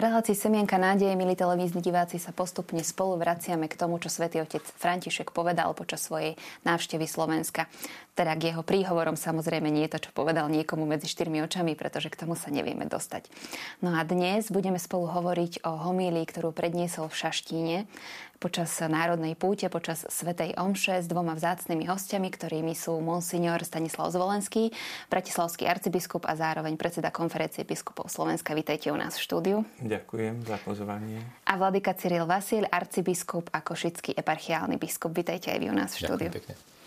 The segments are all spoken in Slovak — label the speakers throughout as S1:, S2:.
S1: relácii Semienka nádeje, milí televízni diváci, sa postupne spolu vraciame k tomu, čo svätý otec František povedal počas svojej návštevy Slovenska. Teda k jeho príhovorom samozrejme nie je to, čo povedal niekomu medzi štyrmi očami, pretože k tomu sa nevieme dostať. No a dnes budeme spolu hovoriť o homílii, ktorú predniesol v Šaštíne počas Národnej púte, počas Svetej Omše s dvoma vzácnymi hostiami, ktorými sú monsignor Stanislav Zvolenský, bratislavský arcibiskup a zároveň predseda konferencie biskupov Slovenska. Vítajte u nás v štúdiu.
S2: Ďakujem za pozvanie.
S1: A vladyka Cyril Vasil, arcibiskup a košický eparchiálny biskup. Vítajte aj vy u nás v štúdiu. Ďakujem pekne.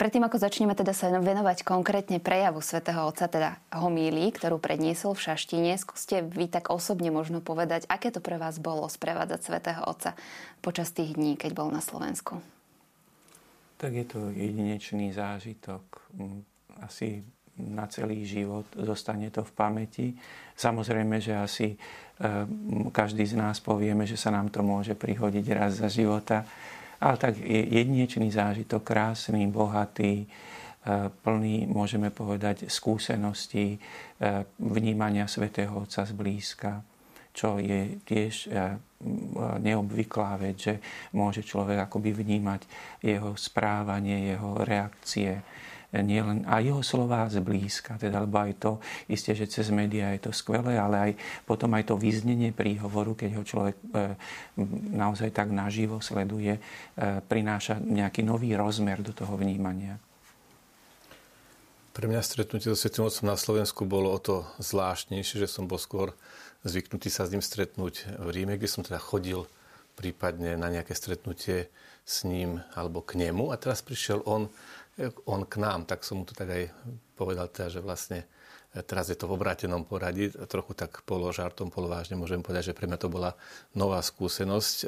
S1: Predtým, ako začneme teda sa venovať konkrétne prejavu svätého Otca, teda homílii, ktorú predniesol v Šaštine, skúste vy tak osobne možno povedať, aké to pre vás bolo sprevádzať svätého Otca počas tých dní, keď bol na Slovensku?
S2: Tak je to jedinečný zážitok. Mm, asi na celý život zostane to v pamäti. Samozrejme, že asi eh, každý z nás povieme, že sa nám to môže prihodiť raz za života ale tak jedinečný zážitok, krásny, bohatý, e, plný, môžeme povedať, skúseností, e, vnímania svätého Otca zblízka, čo je tiež e, neobvyklá vec, že môže človek akoby vnímať jeho správanie, jeho reakcie, nielen a jeho slova zblízka, teda, lebo aj to, isté, že cez médiá je to skvelé, ale aj potom aj to vyznenie príhovoru, keď ho človek e, naozaj tak naživo sleduje, e, prináša nejaký nový rozmer do toho vnímania.
S3: Pre mňa stretnutie so Svetým Otcom na Slovensku bolo o to zvláštnejšie, že som bol skôr zvyknutý sa s ním stretnúť v Ríme, kde som teda chodil prípadne na nejaké stretnutie s ním alebo k nemu. A teraz prišiel on on k nám, tak som mu to tak aj povedal teda, že vlastne e, teraz je to v obrátenom poradí, trochu tak položartom, polovážne môžem povedať, že pre mňa to bola nová skúsenosť e,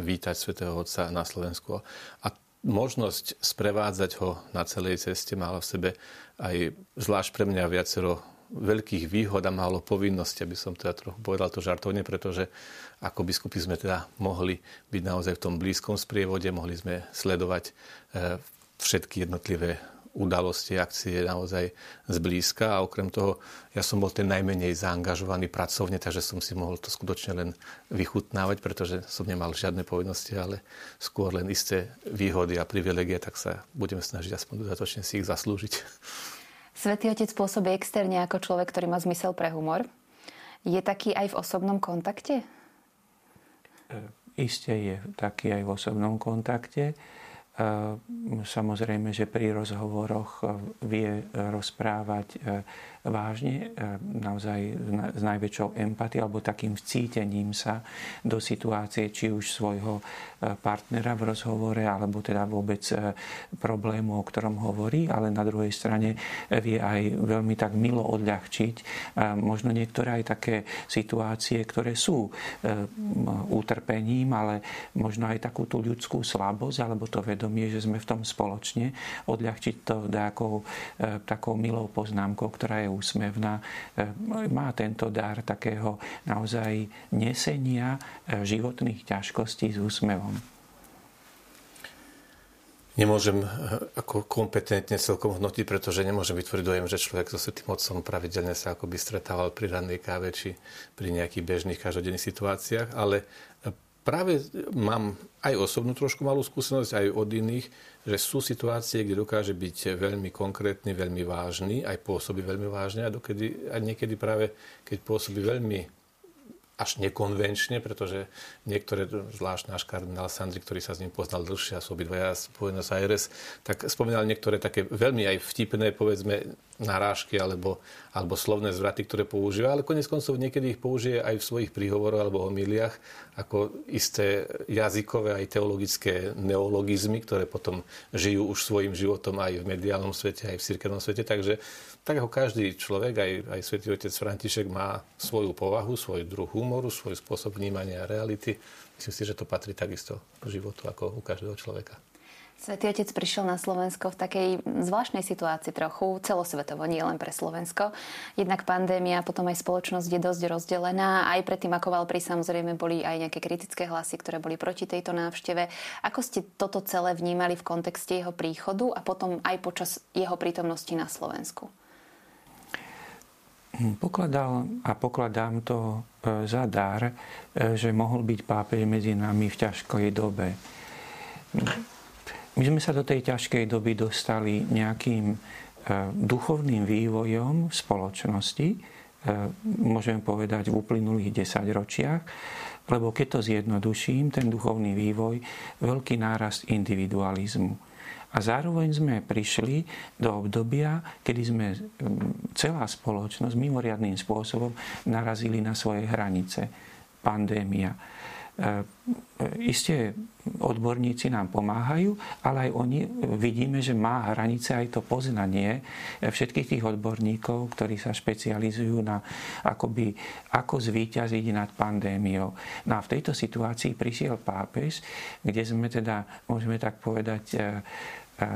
S3: vítať svätého Otca na Slovensku. A možnosť sprevádzať ho na celej ceste mala v sebe aj zvlášť pre mňa viacero veľkých výhod a málo povinnosti, aby som teda trochu povedal to žartovne, pretože ako biskupy sme teda mohli byť naozaj v tom blízkom sprievode, mohli sme sledovať e, všetky jednotlivé udalosti, akcie naozaj zblízka a okrem toho ja som bol ten najmenej zaangažovaný pracovne, takže som si mohol to skutočne len vychutnávať, pretože som nemal žiadne povinnosti, ale skôr len isté výhody a privilegie, tak sa budeme snažiť aspoň dodatočne si ich zaslúžiť.
S1: Svetý otec pôsobí externe ako človek, ktorý má zmysel pre humor. Je taký aj v osobnom kontakte?
S2: E, Isté je taký aj v osobnom kontakte. Samozrejme, že pri rozhovoroch vie rozprávať vážne, e, naozaj s najväčšou empatiou alebo takým vcítením sa do situácie, či už svojho e, partnera v rozhovore, alebo teda vôbec e, problému, o ktorom hovorí, ale na druhej strane vie aj veľmi tak milo odľahčiť možno niektoré aj také situácie, ktoré sú utrpením, ale možno aj takú tú ľudskú slabosť alebo to vedomie, že sme v tom spoločne, odľahčiť to takou, takou milou poznámkou, ktorá je úsmevná, e, má tento dar takého naozaj nesenia e, životných ťažkostí s úsmevom.
S3: Nemôžem e, ako kompetentne celkom hodnotiť, pretože nemôžem vytvoriť dojem, že človek so Svetým Otcom pravidelne sa akoby stretával pri rannej káve či pri nejakých bežných každodenných situáciách, ale práve mám aj osobnú trošku malú skúsenosť, aj od iných, že sú situácie, kde dokáže byť veľmi konkrétny, veľmi vážny, aj pôsobí veľmi vážne a, dokedy, a niekedy práve, keď pôsobí veľmi až nekonvenčne, pretože niektoré, zvlášť náš kardinál Sandri, ktorý sa s ním poznal dlhšie, a sú obidvaja z Buenos Aires, tak spomínal niektoré také veľmi aj vtipné, povedzme, narážky alebo, alebo slovné zvraty, ktoré používa, ale konec koncov niekedy ich použije aj v svojich príhovoroch alebo homiliách ako isté jazykové aj teologické neologizmy, ktoré potom žijú už svojim životom aj v mediálnom svete, aj v cirkevnom svete. Takže tak ako každý človek, aj, aj svätý otec František má svoju povahu, svoj druh humoru, svoj spôsob vnímania reality. Myslím si, že to patrí takisto k životu ako u každého človeka.
S1: Svetý Otec prišiel na Slovensko v takej zvláštnej situácii trochu, celosvetovo, nie len pre Slovensko. Jednak pandémia, potom aj spoločnosť je dosť rozdelená. Aj predtým, ako Valpri, samozrejme boli aj nejaké kritické hlasy, ktoré boli proti tejto návšteve. Ako ste toto celé vnímali v kontexte jeho príchodu a potom aj počas jeho prítomnosti na Slovensku?
S2: Hm, pokladal a pokladám to e, za dar, e, že mohol byť pápež medzi nami v ťažkej dobe. My sme sa do tej ťažkej doby dostali nejakým e, duchovným vývojom v spoločnosti, môžeme povedať v uplynulých desaťročiach, lebo keď to zjednoduším, ten duchovný vývoj, veľký nárast individualizmu a zároveň sme prišli do obdobia, kedy sme celá spoločnosť mimoriadným spôsobom narazili na svoje hranice. Pandémia. E, e, isté odborníci nám pomáhajú, ale aj oni vidíme, že má hranice aj to poznanie všetkých tých odborníkov, ktorí sa špecializujú na akoby, ako zvíťaziť nad pandémiou. No a v tejto situácii prišiel pápež, kde sme teda, môžeme tak povedať, e,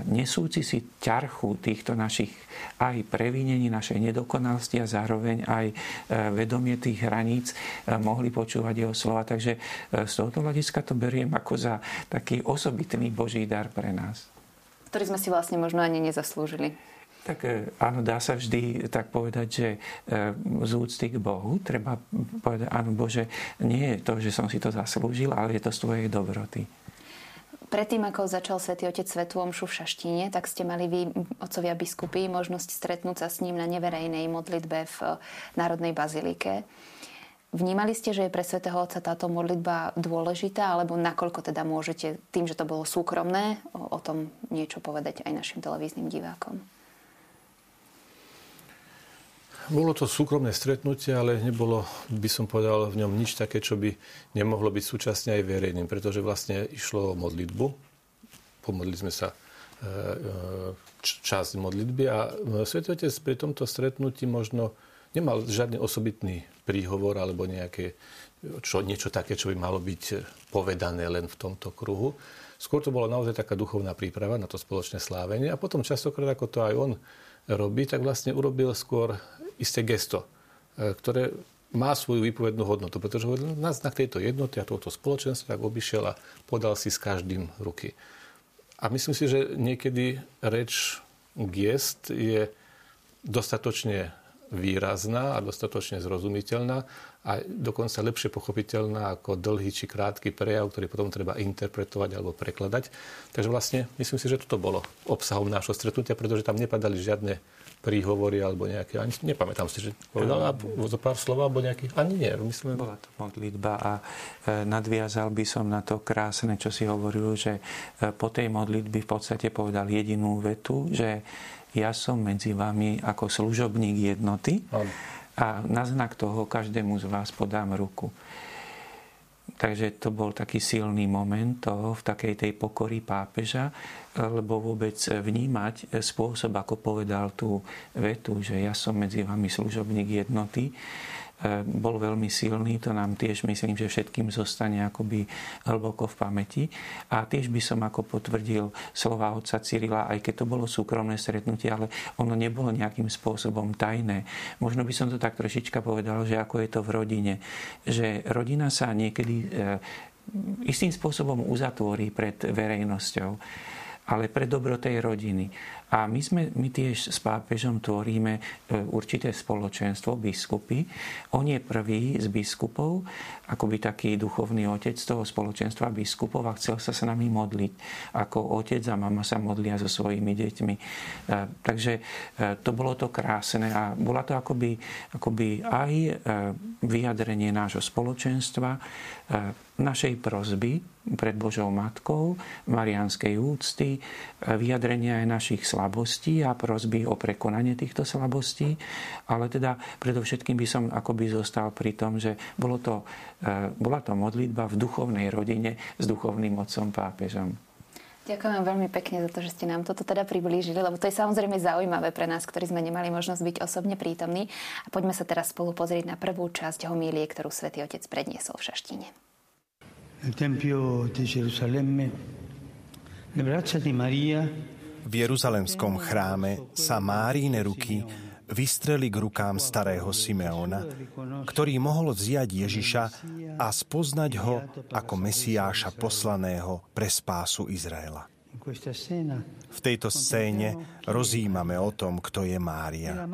S2: nesúci si ťarchu týchto našich aj previnení, našej nedokonalosti a zároveň aj e, vedomie tých hraníc e, mohli počúvať jeho slova. Takže e, z tohoto hľadiska to beriem ako za taký osobitný Boží dar pre nás.
S1: Ktorý sme si vlastne možno ani nezaslúžili.
S2: Tak áno, dá sa vždy tak povedať, že z úcty k Bohu treba povedať, áno Bože, nie je to, že som si to zaslúžil, ale je to z tvojej dobroty.
S1: Predtým, ako začal Svetý Otec Svetu Omšu v Šaštíne, tak ste mali vy, otcovia biskupy, možnosť stretnúť sa s ním na neverejnej modlitbe v Národnej bazilike. Vnímali ste, že je pre Svetého Otca táto modlitba dôležitá, alebo nakoľko teda môžete tým, že to bolo súkromné, o, o tom niečo povedať aj našim televíznym divákom?
S3: Bolo to súkromné stretnutie, ale nebolo, by som povedal, v ňom nič také, čo by nemohlo byť súčasne aj verejným, pretože vlastne išlo o modlitbu. Pomodli sme sa e, e, časť modlitby a e, Svetý Otec pri tomto stretnutí možno nemal žiadny osobitný príhovor alebo nejaké, čo, niečo také, čo by malo byť povedané len v tomto kruhu. Skôr to bola naozaj taká duchovná príprava na to spoločné slávenie a potom častokrát, ako to aj on robí, tak vlastne urobil skôr isté gesto, e, ktoré má svoju výpovednú hodnotu, pretože na znak tejto jednoty a tohoto spoločenstva tak obišiel a podal si s každým ruky. A myslím si, že niekedy reč gest je dostatočne výrazná a dostatočne zrozumiteľná a dokonca lepšie pochopiteľná ako dlhý či krátky prejav, ktorý potom treba interpretovať alebo prekladať. Takže vlastne myslím si, že toto bolo obsahom nášho stretnutia, pretože tam nepadali žiadne príhovory alebo nejaké, ani nepamätám si, že povedal zo pár slov alebo nejaký, ani nie, myslím.
S2: Bola to modlitba a e, nadviazal by som na to krásne, čo si hovoril, že e, po tej modlitbe v podstate povedal jedinú vetu, že ja som medzi vami ako služobník jednoty a na znak toho každému z vás podám ruku. Takže to bol taký silný moment toho v takej tej pokory pápeža, lebo vôbec vnímať spôsob, ako povedal tú vetu, že ja som medzi vami služobník jednoty, bol veľmi silný, to nám tiež myslím, že všetkým zostane akoby hlboko v pamäti. A tiež by som ako potvrdil slova otca Cyrila, aj keď to bolo súkromné stretnutie, ale ono nebolo nejakým spôsobom tajné. Možno by som to tak trošička povedal, že ako je to v rodine. Že rodina sa niekedy e, istým spôsobom uzatvorí pred verejnosťou ale pre dobro tej rodiny. A my, sme, my tiež s pápežom tvoríme e, určité spoločenstvo, biskupy. On je prvý z biskupov, akoby taký duchovný otec toho spoločenstva biskupov a chcel sa s nami modliť, ako otec a mama sa modlia so svojimi deťmi. E, takže e, to bolo to krásne a bola to akoby, akoby aj vyjadrenie nášho spoločenstva, našej prozby pred Božou Matkou, marianskej úcty, vyjadrenia aj našich slabostí a prozby o prekonanie týchto slabostí. Ale teda predovšetkým by som akoby zostal pri tom, že bolo to, e, bola to modlitba v duchovnej rodine s duchovným otcom pápežom.
S1: Ďakujem vám veľmi pekne za to, že ste nám toto teda priblížili, lebo to je samozrejme zaujímavé pre nás, ktorí sme nemali možnosť byť osobne prítomní. A poďme sa teraz spolu pozrieť na prvú časť homílie, ktorú svätý Otec predniesol v Šaštine. Nel Tempio di Gerusalemme
S4: le braccia di Maria v Jeruzalemskom chráme sa Márine ruky vystreli k rukám starého Simeona, ktorý mohol vziať Ježiša a spoznať ho ako Mesiáša poslaného pre spásu Izraela. V tejto scéne rozímame o tom, kto je Mária.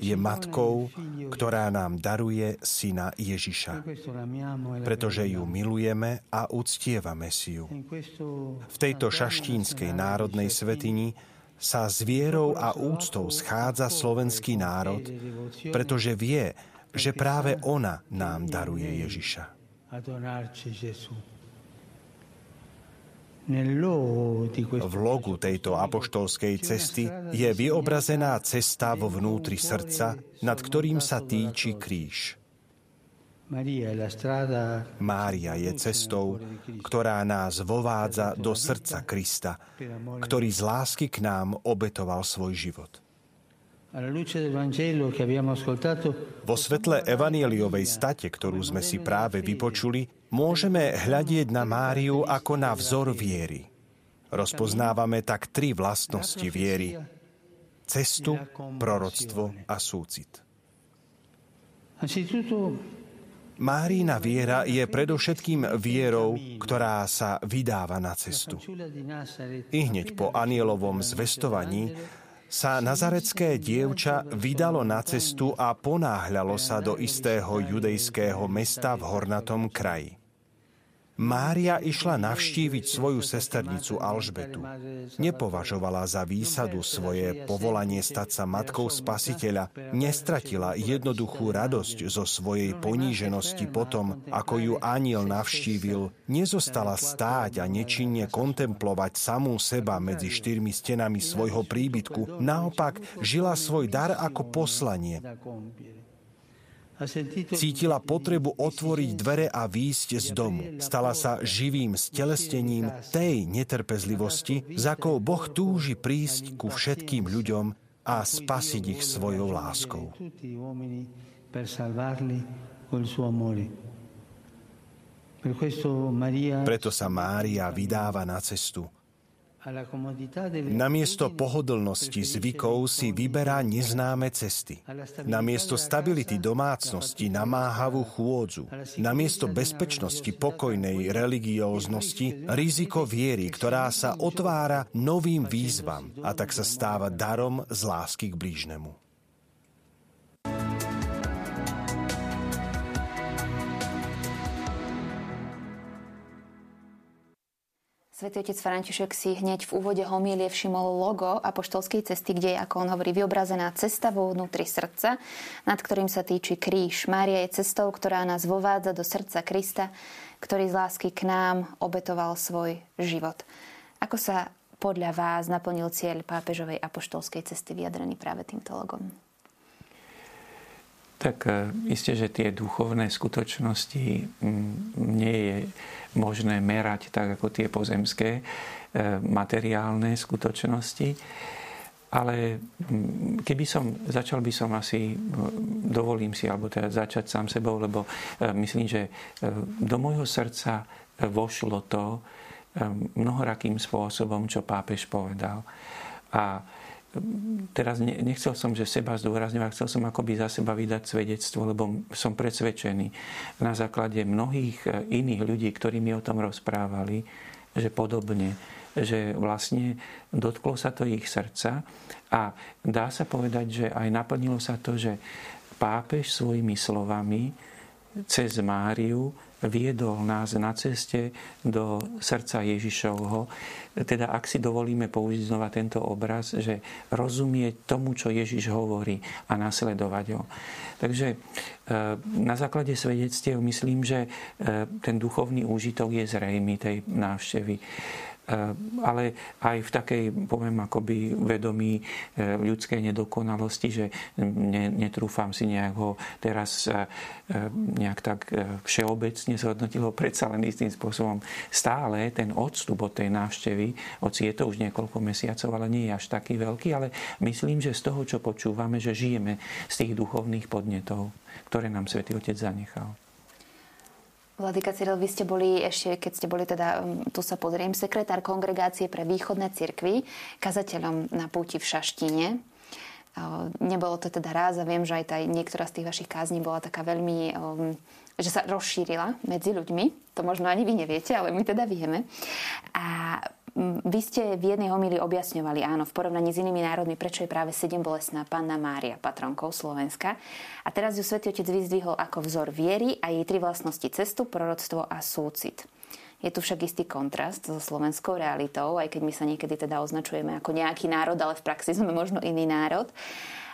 S4: Je matkou, ktorá nám daruje syna Ježiša, pretože ju milujeme a uctievame si ju. V tejto šaštínskej národnej svetini sa s vierou a úctou schádza slovenský národ, pretože vie, že práve ona nám daruje Ježiša. V logu tejto apoštolskej cesty je vyobrazená cesta vo vnútri srdca, nad ktorým sa týči kríž. Mária je cestou, ktorá nás vovádza do srdca Krista, ktorý z lásky k nám obetoval svoj život. Vo svetle evanieliovej state, ktorú sme si práve vypočuli, môžeme hľadieť na Máriu ako na vzor viery. Rozpoznávame tak tri vlastnosti viery. Cestu, proroctvo a súcit. Márína viera je predovšetkým vierou, ktorá sa vydáva na cestu. I hneď po anielovom zvestovaní sa nazarecké dievča vydalo na cestu a ponáhľalo sa do istého judejského mesta v hornatom kraji. Mária išla navštíviť svoju sesternicu Alžbetu. Nepovažovala za výsadu svoje povolanie stať sa matkou spasiteľa, nestratila jednoduchú radosť zo svojej poníženosti potom, ako ju aniel navštívil, nezostala stáť a nečinne kontemplovať samú seba medzi štyrmi stenami svojho príbytku, naopak žila svoj dar ako poslanie. Cítila potrebu otvoriť dvere a výjsť z domu. Stala sa živým stelesnením tej netrpezlivosti, za akou Boh túži prísť ku všetkým ľuďom a spasiť ich svojou láskou. Preto sa Mária vydáva na cestu Namiesto pohodlnosti zvykov si vyberá neznáme cesty. Namiesto stability domácnosti namáhavú chôdzu. Namiesto bezpečnosti pokojnej religióznosti riziko viery, ktorá sa otvára novým výzvam a tak sa stáva darom z lásky k blížnemu.
S1: Svetý otec František si hneď v úvode homílie všimol logo apoštolskej cesty, kde je, ako on hovorí, vyobrazená cesta vo vnútri srdca, nad ktorým sa týči kríž. Mária je cestou, ktorá nás vovádza do srdca Krista, ktorý z lásky k nám obetoval svoj život. Ako sa podľa vás naplnil cieľ pápežovej apoštolskej cesty vyjadrený práve týmto logom?
S2: Tak e, isté, že tie duchovné skutočnosti nie je možné merať tak ako tie pozemské e, materiálne skutočnosti. Ale keby som, začal by som asi, dovolím si, alebo teda začať sám sebou, lebo e, myslím, že do môjho srdca vošlo to mnohorakým spôsobom, čo pápež povedal. A teraz nechcel som, že seba zdôrazňovať, chcel som akoby za seba vydať svedectvo, lebo som presvedčený na základe mnohých e, iných ľudí, ktorí mi o tom rozprávali, že podobne, že vlastne dotklo sa to ich srdca a dá sa povedať, že aj naplnilo sa to, že pápež svojimi slovami cez Máriu viedol nás na ceste do srdca Ježišovho. Teda ak si dovolíme použiť znova tento obraz, že rozumieť tomu, čo Ježiš hovorí a nasledovať ho. Takže e, na základe svedectiev myslím, že e, ten duchovný úžitok je zrejmy tej návštevy. Eh, ale aj v takej, poviem, akoby vedomí eh, ľudskej nedokonalosti, že netrúfam si nejak ho teraz eh, nejak tak všeobecne zhodnotiť, ho predsa len istým spôsobom stále ten odstup od tej návštevy, hoci je to už niekoľko mesiacov, ale nie je až taký veľký, ale myslím, že z toho, čo počúvame, že žijeme z tých duchovných podnetov, ktoré nám Svetý Otec zanechal.
S1: Vladyka Cyril, vy ste boli ešte, keď ste boli teda, um, tu sa pozriem, sekretár kongregácie pre východné cirkvy, kazateľom na púti v Šaštine. Nebolo to teda raz a viem, že aj tá, niektorá z tých vašich kázní bola taká veľmi, um, že sa rozšírila medzi ľuďmi. To možno ani vy neviete, ale my teda vieme. A Vy ste v jednej homílii objasňovali, áno, v porovnaní s inými národmi, prečo je práve sedem bolesná panna Mária patronkou Slovenska. A teraz ju svätý Otec vyzdvihol ako vzor viery a jej tri vlastnosti cestu, proroctvo a súcit. Je tu však istý kontrast so slovenskou realitou, aj keď my sa niekedy teda označujeme ako nejaký národ, ale v praxi sme možno iný národ.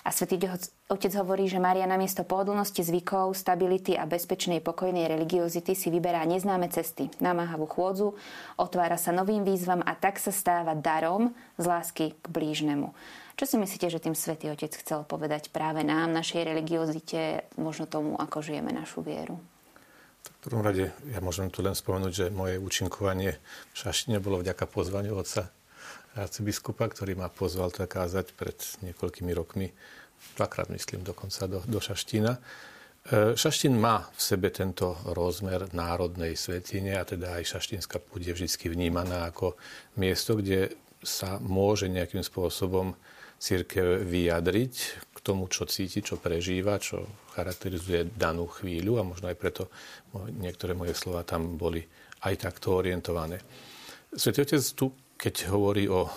S1: A svätý Otec hovorí, že Mária namiesto pohodlnosti zvykov, stability a bezpečnej pokojnej religiozity si vyberá neznáme cesty, namáhavú chôdzu, otvára sa novým výzvam a tak sa stáva darom z lásky k blížnemu. Čo si myslíte, že tým svätý Otec chcel povedať práve nám, našej religiozite, možno tomu, ako žijeme našu vieru?
S3: V prvom rade ja môžem tu len spomenúť, že moje účinkovanie v Šaštine bolo vďaka pozvaniu otca arcibiskupa, ktorý ma pozval to kázať pred niekoľkými rokmi, dvakrát myslím dokonca do, do Šaštína. E, Šaštín má v sebe tento rozmer národnej svetine a teda aj šaštínska púť je vždy vnímaná ako miesto, kde sa môže nejakým spôsobom církev vyjadriť k tomu, čo cíti, čo prežíva, čo charakterizuje danú chvíľu a možno aj preto niektoré moje slova tam boli aj takto orientované. Svetý Otec tu, keď hovorí o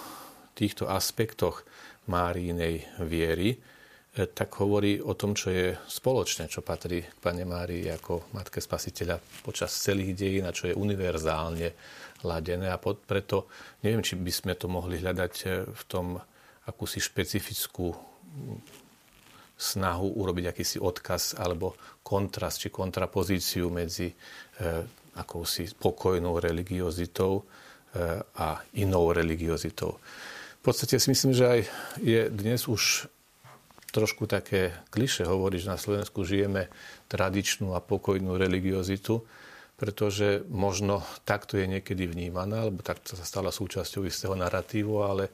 S3: týchto aspektoch Márinej viery, eh, tak hovorí o tom, čo je spoločné, čo patrí k Pane Márii ako Matke Spasiteľa počas celých dejín a čo je univerzálne ladené. A preto neviem, či by sme to mohli hľadať eh, v tom akúsi špecifickú snahu urobiť akýsi odkaz alebo kontrast či kontrapozíciu medzi e, akousi pokojnou religiozitou e, a inou religiozitou. V podstate si myslím, že aj je dnes už trošku také kliše hovoriť, že na Slovensku žijeme tradičnú a pokojnú religiozitu, pretože možno takto je niekedy vnímaná, alebo takto sa stala súčasťou istého narratívu, ale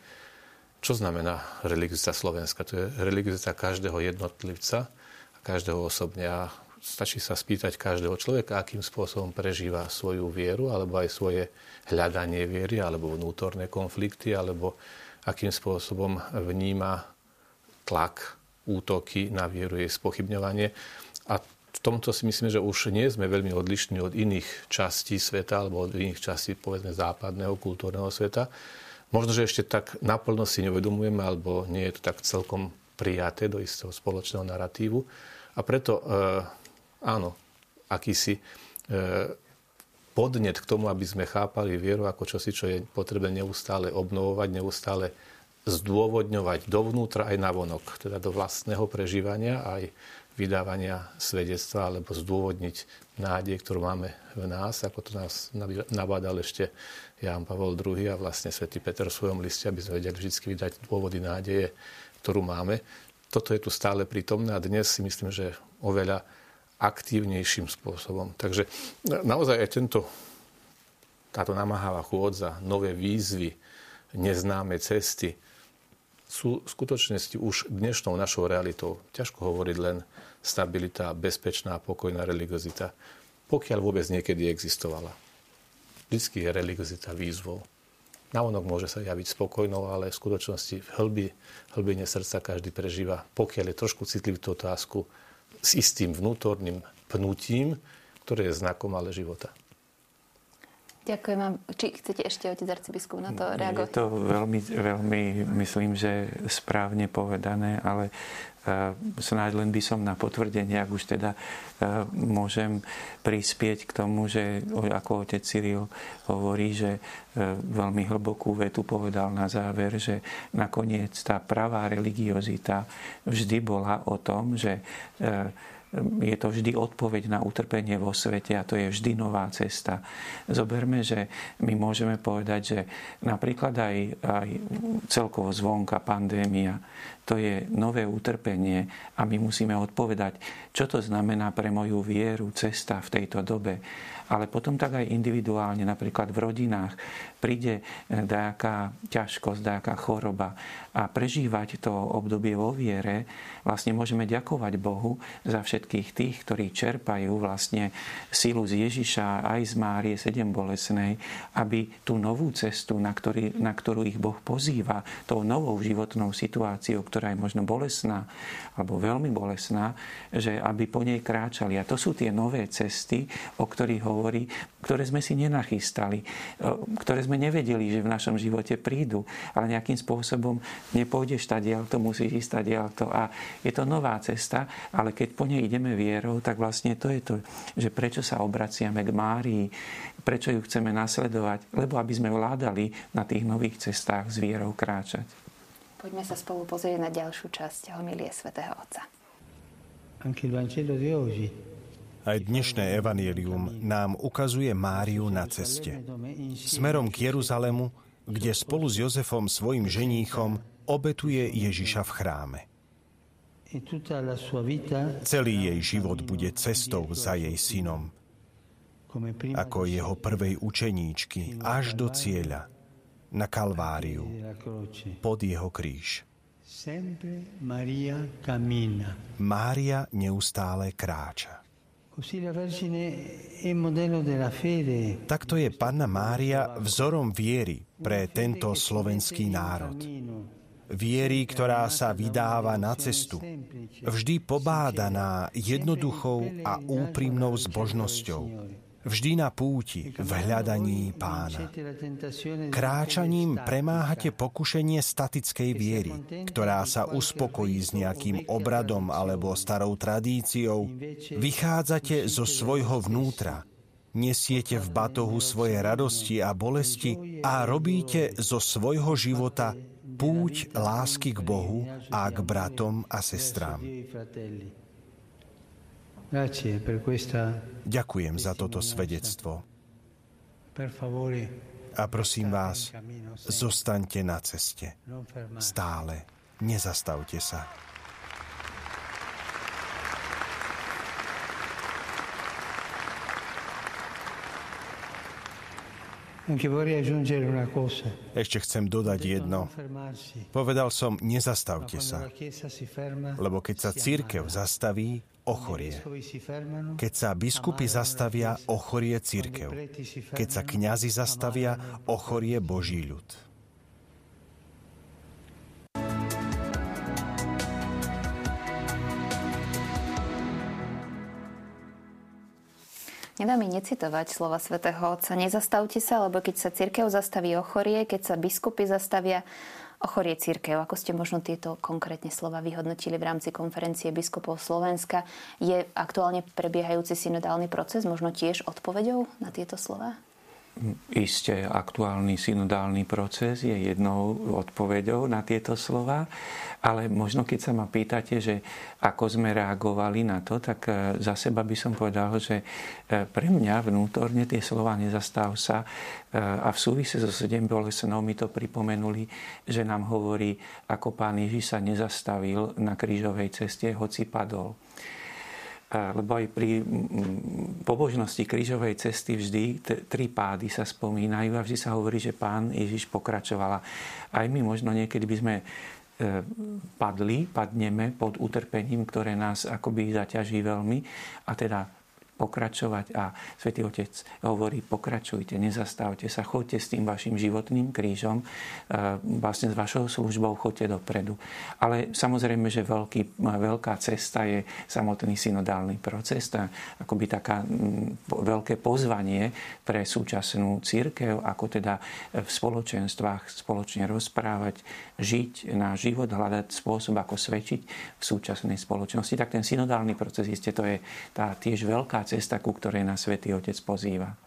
S3: čo znamená religiozita Slovenska? To je religiozita každého jednotlivca a každého osobne. A stačí sa spýtať každého človeka, akým spôsobom prežíva svoju vieru, alebo aj svoje hľadanie viery, alebo vnútorné konflikty, alebo akým spôsobom vníma tlak, útoky na vieru, jej spochybňovanie. A v tomto si myslím, že už nie sme veľmi odlišní od iných častí sveta, alebo od iných častí, povedzme, západného kultúrneho sveta Možno, že ešte tak naplno si neuvedomujeme, alebo nie je to tak celkom prijaté do istého spoločného narratívu. A preto, e, áno, akýsi e, podnet k tomu, aby sme chápali vieru ako čosi, čo je potrebné neustále obnovovať, neustále zdôvodňovať dovnútra aj navonok, teda do vlastného prežívania aj vydávania svedectva alebo zdôvodniť nádej, ktorú máme v nás, ako to nás nabádal ešte Ján Pavol II a vlastne svätý Peter v svojom liste, aby sme vedeli vždy vydať dôvody nádeje, ktorú máme. Toto je tu stále prítomné a dnes si myslím, že oveľa aktívnejším spôsobom. Takže naozaj aj tento, táto namáhavá chôdza, nové výzvy, neznáme cesty, sú v skutočnosti už dnešnou našou realitou. Ťažko hovoriť len stabilita, bezpečná, pokojná religiozita, pokiaľ vôbec niekedy existovala. Vždycky je religiozita výzvou. Navonok môže sa javiť spokojnou, ale v skutočnosti v hlbi, hlbine srdca každý prežíva, pokiaľ je trošku citlivý tú otázku, s istým vnútorným pnutím, ktoré je znakom ale života.
S1: Ďakujem vám. Či chcete ešte, otec arcibiskup, na to reagovať?
S2: Je to veľmi, veľmi, myslím, že správne povedané, ale uh, snáď len by som na potvrdenie, ak už teda uh, môžem prispieť k tomu, že ako otec Cyril hovorí, že uh, veľmi hlbokú vetu povedal na záver, že nakoniec tá pravá religiozita vždy bola o tom, že je to vždy odpoveď na utrpenie vo svete a to je vždy nová cesta. Zoberme, že my môžeme povedať, že napríklad aj, aj celkovo zvonka pandémia, to je nové utrpenie a my musíme odpovedať, čo to znamená pre moju vieru, cesta v tejto dobe ale potom tak aj individuálne, napríklad v rodinách príde nejaká ťažkosť, nejaká choroba a prežívať to obdobie vo viere, vlastne môžeme ďakovať Bohu za všetkých tých, ktorí čerpajú vlastne silu z Ježiša aj z Márie sedem bolesnej, aby tú novú cestu, na, ktorý, na ktorú ich Boh pozýva, tou novou životnou situáciou, ktorá je možno bolesná alebo veľmi bolesná, že aby po nej kráčali. A to sú tie nové cesty, o ktorých hovorí ktoré sme si nenachystali, ktoré sme nevedeli, že v našom živote prídu, ale nejakým spôsobom nepôjdeš to musíš ísť to a je to nová cesta, ale keď po nej ideme vierou, tak vlastne to je to, že prečo sa obraciame k Márii, prečo ju chceme nasledovať, lebo aby sme vládali na tých nových cestách s vierou kráčať.
S1: Poďme sa spolu pozrieť na ďalšiu časť homilie svätého Otca.
S4: Aj dnešné evanielium nám ukazuje Máriu na ceste. Smerom k Jeruzalému, kde spolu s Jozefom, svojim ženíchom, obetuje Ježiša v chráme. Celý jej život bude cestou za jej synom, ako jeho prvej učeníčky, až do cieľa, na Kalváriu, pod jeho kríž. Mária neustále kráča. Takto je Panna Mária vzorom viery pre tento slovenský národ. Viery, ktorá sa vydáva na cestu, vždy pobádaná jednoduchou a úprimnou zbožnosťou, vždy na púti v hľadaní pána. Kráčaním premáhate pokušenie statickej viery, ktorá sa uspokojí s nejakým obradom alebo starou tradíciou. Vychádzate zo svojho vnútra, nesiete v batohu svoje radosti a bolesti a robíte zo svojho života púť lásky k Bohu a k bratom a sestrám. Ďakujem za toto svedectvo. A prosím vás, zostaňte na ceste. Stále. Nezastavte sa. Ešte chcem dodať jedno. Povedal som, nezastavte sa. Lebo keď sa církev zastaví, ochorie. Keď sa biskupy zastavia, ochorie církev. Keď sa kňazi zastavia, ochorie Boží ľud.
S1: Nedá mi necitovať slova svätého Otca. Nezastavte sa, lebo keď sa církev zastaví ochorie, keď sa biskupy zastavia, ochorie církev. Ako ste možno tieto konkrétne slova vyhodnotili v rámci konferencie biskupov Slovenska? Je aktuálne prebiehajúci synodálny proces možno tiež odpovedou na tieto slova?
S2: Isté aktuálny synodálny proces je jednou odpoveďou na tieto slova, ale možno keď sa ma pýtate, že ako sme reagovali na to, tak e, za seba by som povedal, že e, pre mňa vnútorne tie slova nezastav sa e, a v súvise so sedem bolesnou mi to pripomenuli, že nám hovorí, ako pán Ježiš sa nezastavil na krížovej ceste, hoci padol lebo aj pri pobožnosti krížovej cesty vždy tri pády sa spomínajú a vždy sa hovorí, že pán Ježiš pokračovala. Aj my možno niekedy by sme e, padli, padneme pod utrpením, ktoré nás akoby zaťaží veľmi a teda pokračovať a Svetý Otec hovorí, pokračujte, nezastavte sa, choďte s tým vašim životným krížom, e, vlastne s vašou službou choďte dopredu. Ale samozrejme, že veľký, veľká cesta je samotný synodálny proces, tá akoby taká veľké pozvanie pre súčasnú církev, ako teda v spoločenstvách spoločne rozprávať, žiť na život, hľadať spôsob, ako svedčiť v súčasnej spoločnosti. Tak ten synodálny proces, isté, to je tá tiež veľká cesta, ku ktorej nás Svetý Otec pozýva.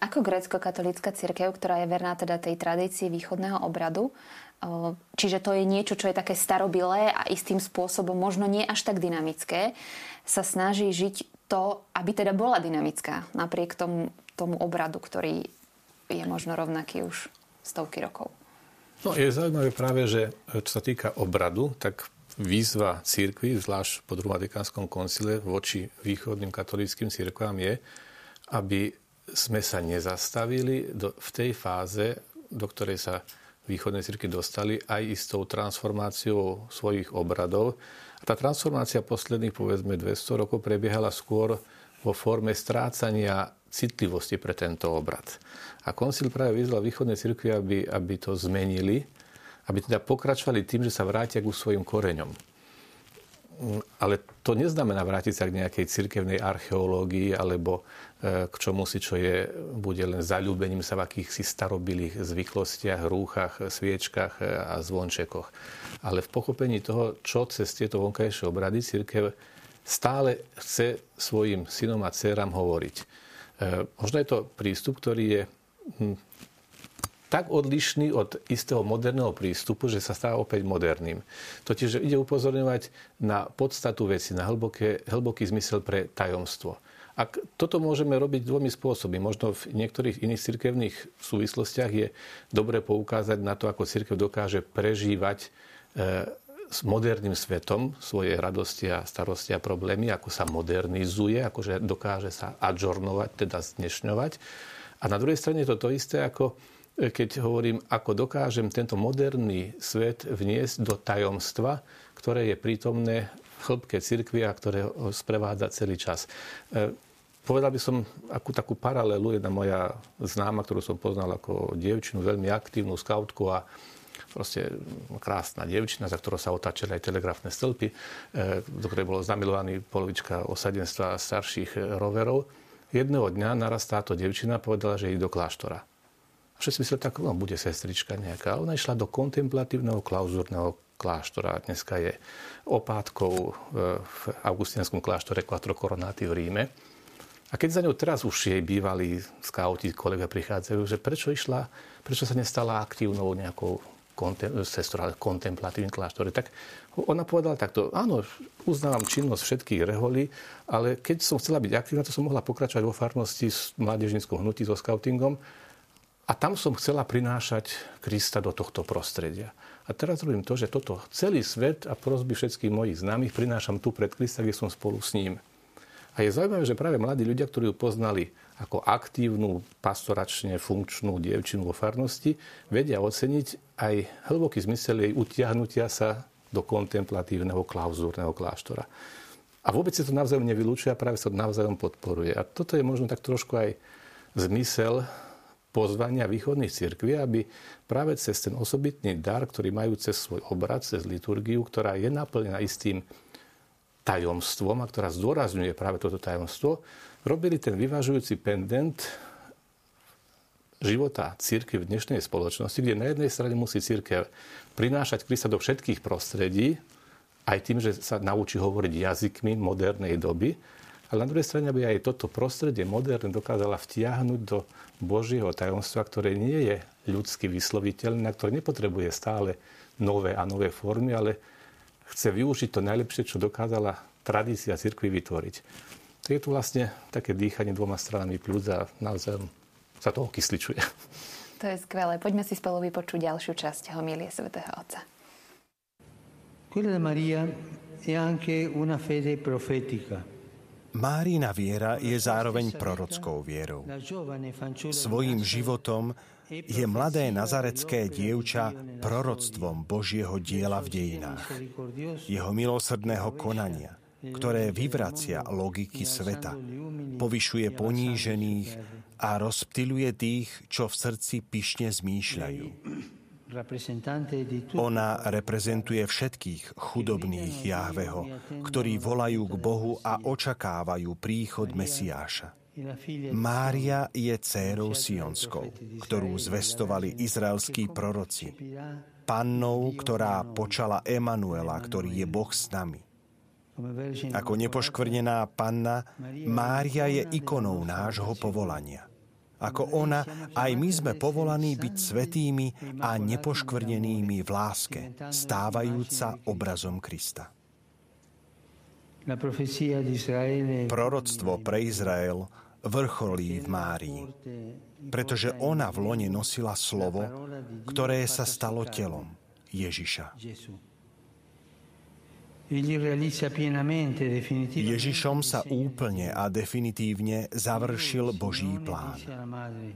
S1: Ako grécko-katolická církev, ktorá je verná teda tej tradícii východného obradu, čiže to je niečo, čo je také starobilé a istým spôsobom možno nie až tak dynamické, sa snaží žiť to, aby teda bola dynamická napriek tomu, tomu obradu, ktorý je možno rovnaký už stovky rokov.
S3: No je zaujímavé práve, že čo sa týka obradu, tak výzva církvy, zvlášť po druhom Vatikánskom koncile voči východným katolickým církvám je, aby sme sa nezastavili do, v tej fáze, do ktorej sa východné círky dostali aj istou transformáciou svojich obradov. A tá transformácia posledných, povedzme, 200 rokov prebiehala skôr vo forme strácania citlivosti pre tento obrad. A koncil práve vyzval východné církvy, aby, aby to zmenili, aby teda pokračovali tým, že sa vrátia ku svojim koreňom. ale to neznamená vrátiť sa k nejakej cirkevnej archeológii alebo e, k čomu si, čo je, bude len zaľúbením sa v akýchsi starobilých zvyklostiach, rúchach, sviečkach e, a zvončekoch. Ale v pochopení toho, čo cez tieto vonkajšie obrady cirkev stále chce svojim synom a dcerám hovoriť. E, možno je to prístup, ktorý je hm, tak odlišný od istého moderného prístupu, že sa stáva opäť moderným. Totiž, ide upozorňovať na podstatu veci, na hlboké, hlboký zmysel pre tajomstvo. A toto môžeme robiť dvomi spôsobmi. Možno v niektorých iných cirkevných súvislostiach je dobre poukázať na to, ako cirkev dokáže prežívať e, s moderným svetom svoje radosti a starosti a problémy, ako sa modernizuje, akože dokáže sa adžornovať, teda zdnešňovať. A na druhej strane je to to isté, ako keď hovorím, ako dokážem tento moderný svet vniesť do tajomstva, ktoré je prítomné v hĺbke cirkvi a ktoré ho sprevádza celý čas. E, povedal by som akú takú paralelu, jedna moja známa, ktorú som poznal ako dievčinu, veľmi aktívnu skautku a proste krásna dievčina, za ktorou sa otáčali aj telegrafné stĺpy, e, do ktorej bolo zamilovaný polovička osadenstva starších roverov. Jedného dňa naraz táto dievčina povedala, že ide do kláštora. Všetci mysleli, tak no, bude sestrička nejaká. Ona išla do kontemplatívneho klauzúrneho kláštora. Dneska je opátkou e, v augustinskom kláštore Quattro Coronati v Ríme. A keď za ňou teraz už jej bývalí skauti, kolega prichádzajú, že prečo išla, prečo sa nestala aktívnou nejakou ale kontemplatívnym kláštore, tak ona povedala takto, áno, uznávam činnosť všetkých reholí, ale keď som chcela byť aktívna, to som mohla pokračovať vo farnosti s mládežníckou hnutí, so skautingom, a tam som chcela prinášať Krista do tohto prostredia. A teraz robím to, že toto celý svet a prosby všetkých mojich známych prinášam tu pred Krista, kde som spolu s ním. A je zaujímavé, že práve mladí ľudia, ktorí ju poznali ako aktívnu, pastoračne funkčnú dievčinu vo farnosti, vedia oceniť aj hlboký zmysel jej utiahnutia sa do kontemplatívneho klauzúrneho kláštora. A vôbec si to navzájom nevylúčuje a práve sa to navzájom podporuje. A toto je možno tak trošku aj zmysel pozvania východných cirkví, aby práve cez ten osobitný dar, ktorý majú cez svoj obrad, cez liturgiu, ktorá je naplnená istým tajomstvom a ktorá zdôrazňuje práve toto tajomstvo, robili ten vyvažujúci pendent života církvy v dnešnej spoločnosti, kde na jednej strane musí církev prinášať Krista do všetkých prostredí, aj tým, že sa naučí hovoriť jazykmi modernej doby, ale na druhej strane, aby aj toto prostredie moderné dokázala vtiahnuť do Božieho tajomstva, ktoré nie je ľudsky vysloviteľné, na ktoré nepotrebuje stále nové a nové formy, ale chce využiť to najlepšie, čo dokázala tradícia cirkvi vytvoriť. To je tu vlastne také dýchanie dvoma stranami plus a navzájom sa to okysličuje.
S1: To je skvelé. Poďme si spolu vypočuť ďalšiu časť homilie svätého Otca.
S5: Quella Maria è anche una fede profetica.
S4: Márina viera je zároveň prorockou vierou. Svojím životom je mladé nazarecké dievča proroctvom Božieho diela v dejinách. Jeho milosrdného konania, ktoré vyvracia logiky sveta, povyšuje ponížených a rozptiluje tých, čo v srdci pyšne zmýšľajú. Ona reprezentuje všetkých chudobných Jahveho, ktorí volajú k Bohu a očakávajú príchod Mesiáša. Mária je dcérou Sionskou, ktorú zvestovali izraelskí proroci. Pannou, ktorá počala Emanuela, ktorý je Boh s nami. Ako nepoškvrnená panna, Mária je ikonou nášho povolania. Ako ona, aj my sme povolaní byť svetými a nepoškvrnenými v láske, stávajúca obrazom Krista. Proroctvo pre Izrael vrcholí v Márii, pretože ona v lone nosila slovo, ktoré sa stalo telom Ježiša. Ježišom sa úplne a definitívne završil Boží plán.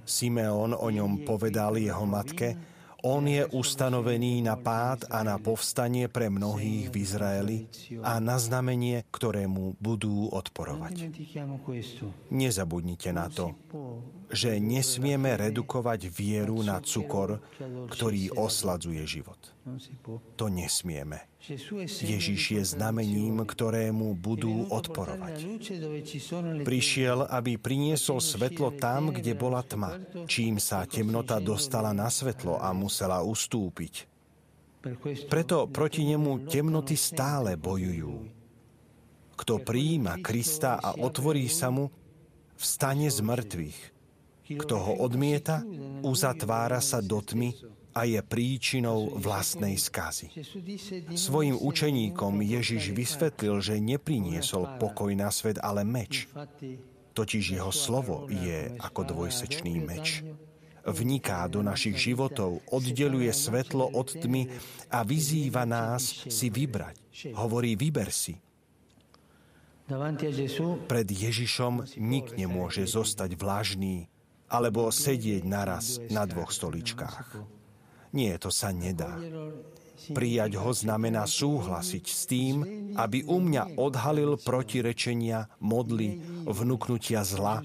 S4: Simeon o ňom povedal jeho matke, on je ustanovený na pád a na povstanie pre mnohých v Izraeli a na znamenie, ktorému budú odporovať. Nezabudnite na to, že nesmieme redukovať vieru na cukor, ktorý osladzuje život. To nesmieme. Ježiš je znamením, ktorému budú odporovať. Prišiel, aby priniesol svetlo tam, kde bola tma, čím sa temnota dostala na svetlo a musela ustúpiť. Preto proti nemu temnoty stále bojujú. Kto prijíma Krista a otvorí sa mu, vstane z mŕtvych. Kto ho odmieta, uzatvára sa do tmy a je príčinou vlastnej skazy. Svojim učeníkom Ježiš vysvetlil, že nepriniesol pokoj na svet, ale meč. Totiž jeho slovo je ako dvojsečný meč. Vniká do našich životov, oddeluje svetlo od tmy a vyzýva nás si vybrať. Hovorí, vyber si. Pred Ježišom nik nemôže zostať vlažný alebo sedieť naraz na dvoch stoličkách. Nie, to sa nedá. Prijať ho znamená súhlasiť s tým, aby u mňa odhalil protirečenia, modly, vnúknutia zla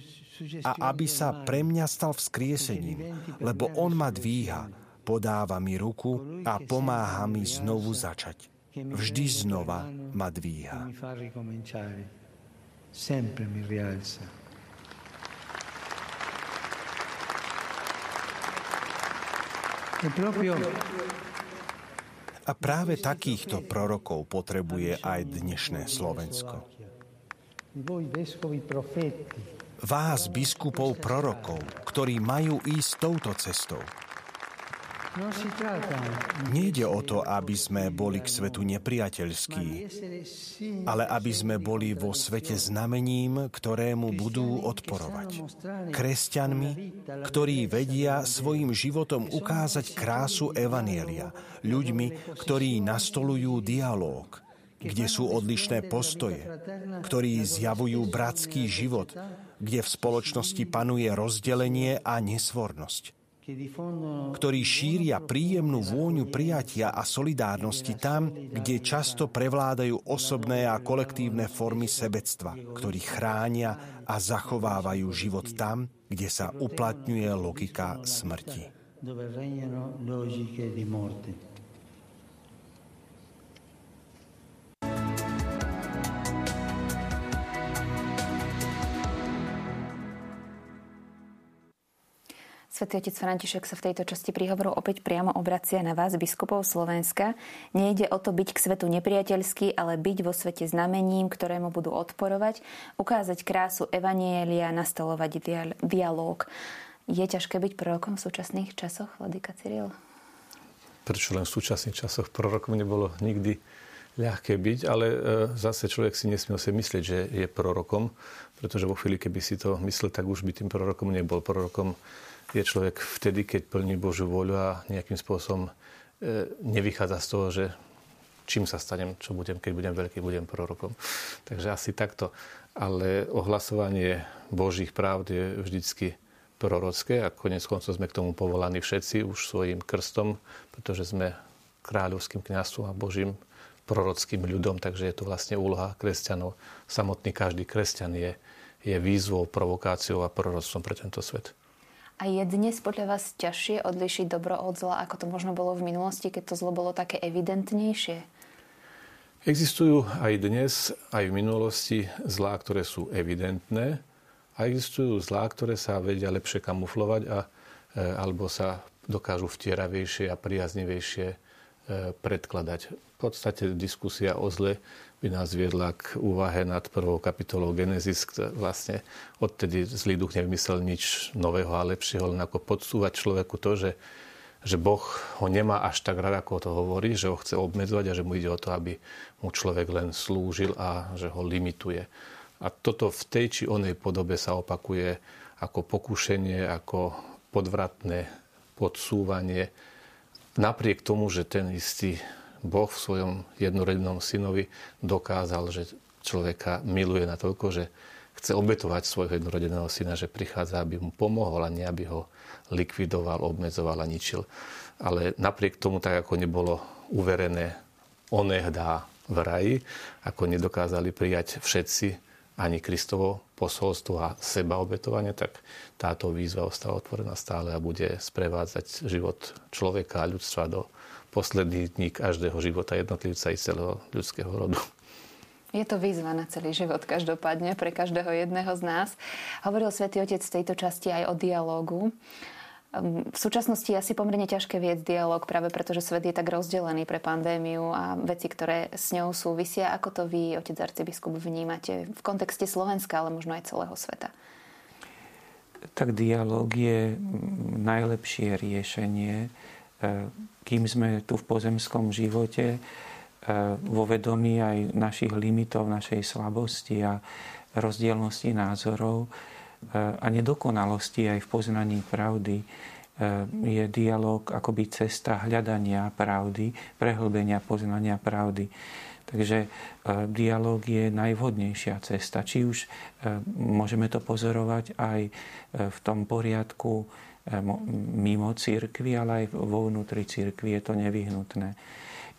S4: a aby sa pre mňa stal vzkriesením, lebo on ma dvíha, podáva mi ruku a pomáha mi znovu začať vždy znova ma dvíha. Sempre mi rialza. A práve takýchto prorokov potrebuje aj dnešné Slovensko. Vás, biskupov prorokov, ktorí majú ísť touto cestou. Nejde o to, aby sme boli k svetu nepriateľskí, ale aby sme boli vo svete znamením, ktorému budú odporovať. Kresťanmi, ktorí vedia svojim životom ukázať krásu Evanielia. Ľuďmi, ktorí nastolujú dialóg, kde sú odlišné postoje, ktorí zjavujú bratský život, kde v spoločnosti panuje rozdelenie a nesvornosť ktorí šíria príjemnú vôňu prijatia a solidárnosti tam, kde často prevládajú osobné a kolektívne formy sebectva, ktorí chránia a zachovávajú život tam, kde sa uplatňuje logika smrti.
S1: Svetý otec František sa v tejto časti príhovoru opäť priamo obracia na vás, biskupov Slovenska. Nejde o to byť k svetu nepriateľský, ale byť vo svete znamením, ktorému budú odporovať, ukázať krásu Evanielia, nastolovať dialóg. Je ťažké byť prorokom v súčasných časoch, Vladika Cyril?
S3: Prečo len v súčasných časoch prorokom nebolo nikdy ľahké byť, ale e, zase človek si nesmie si myslieť, že je prorokom, pretože vo chvíli, keby si to myslel, tak už by tým prorokom nebol. Prorokom je človek vtedy, keď plní Božiu voľu a nejakým spôsobom e, nevychádza z toho, že čím sa stanem, čo budem, keď budem veľký, budem prorokom. Takže asi takto. Ale ohlasovanie Božích pravd je vždycky prorocké a konec koncov sme k tomu povolaní všetci už svojim krstom, pretože sme kráľovským kniazstvom a Božím prorockým ľudom, takže je to vlastne úloha kresťanov. Samotný každý kresťan je, je výzvou, provokáciou a proroctvom pre tento svet.
S1: A je dnes podľa vás ťažšie odlišiť dobro od zla, ako to možno bolo v minulosti, keď to zlo bolo také evidentnejšie?
S3: Existujú aj dnes, aj v minulosti zlá, ktoré sú evidentné a existujú zlá, ktoré sa vedia lepšie kamuflovať a, e, alebo sa dokážu vtieravejšie a priaznivejšie e, predkladať. V podstate diskusia o zle by nás viedla k úvahe nad prvou kapitolou Genesis. Vlastne odtedy zlý duch nevymyslel nič nového a lepšieho, len ako podsúvať človeku to, že, že Boh ho nemá až tak rád, ako to hovorí, že ho chce obmedzovať a že mu ide o to, aby mu človek len slúžil a že ho limituje. A toto v tej či onej podobe sa opakuje ako pokušenie, ako podvratné podsúvanie. Napriek tomu, že ten istý Boh v svojom jednorodnom synovi dokázal, že človeka miluje natoľko, že chce obetovať svojho jednorodeného syna, že prichádza, aby mu pomohol a nie aby ho likvidoval, obmedzoval a ničil. Ale napriek tomu, tak ako nebolo uverené onehdá v raji, ako nedokázali prijať všetci ani Kristovo posolstvo a seba obetovanie, tak táto výzva ostáva otvorená stále a bude sprevádzať život človeka a ľudstva do posledných dní každého života jednotlivca i celého ľudského rodu.
S1: Je to výzva na celý život každopádne pre každého jedného z nás. Hovoril svätý Otec v tejto časti aj o dialógu. V súčasnosti je asi pomerne ťažké viesť dialog, práve preto, že svet je tak rozdelený pre pandémiu a veci, ktoré s ňou súvisia. Ako to vy, otec arcibiskup, vnímate v kontexte Slovenska, ale možno aj celého sveta?
S2: Tak dialog je najlepšie riešenie, e, kým sme tu v pozemskom živote, e, vo vedomí aj našich limitov, našej slabosti a rozdielnosti názorov, a nedokonalosti aj v poznaní pravdy je dialog akoby cesta hľadania pravdy, prehlbenia poznania pravdy. Takže dialog je najvhodnejšia cesta. Či už môžeme to pozorovať aj v tom poriadku mimo církvy, ale aj vo vnútri církvy je to nevyhnutné.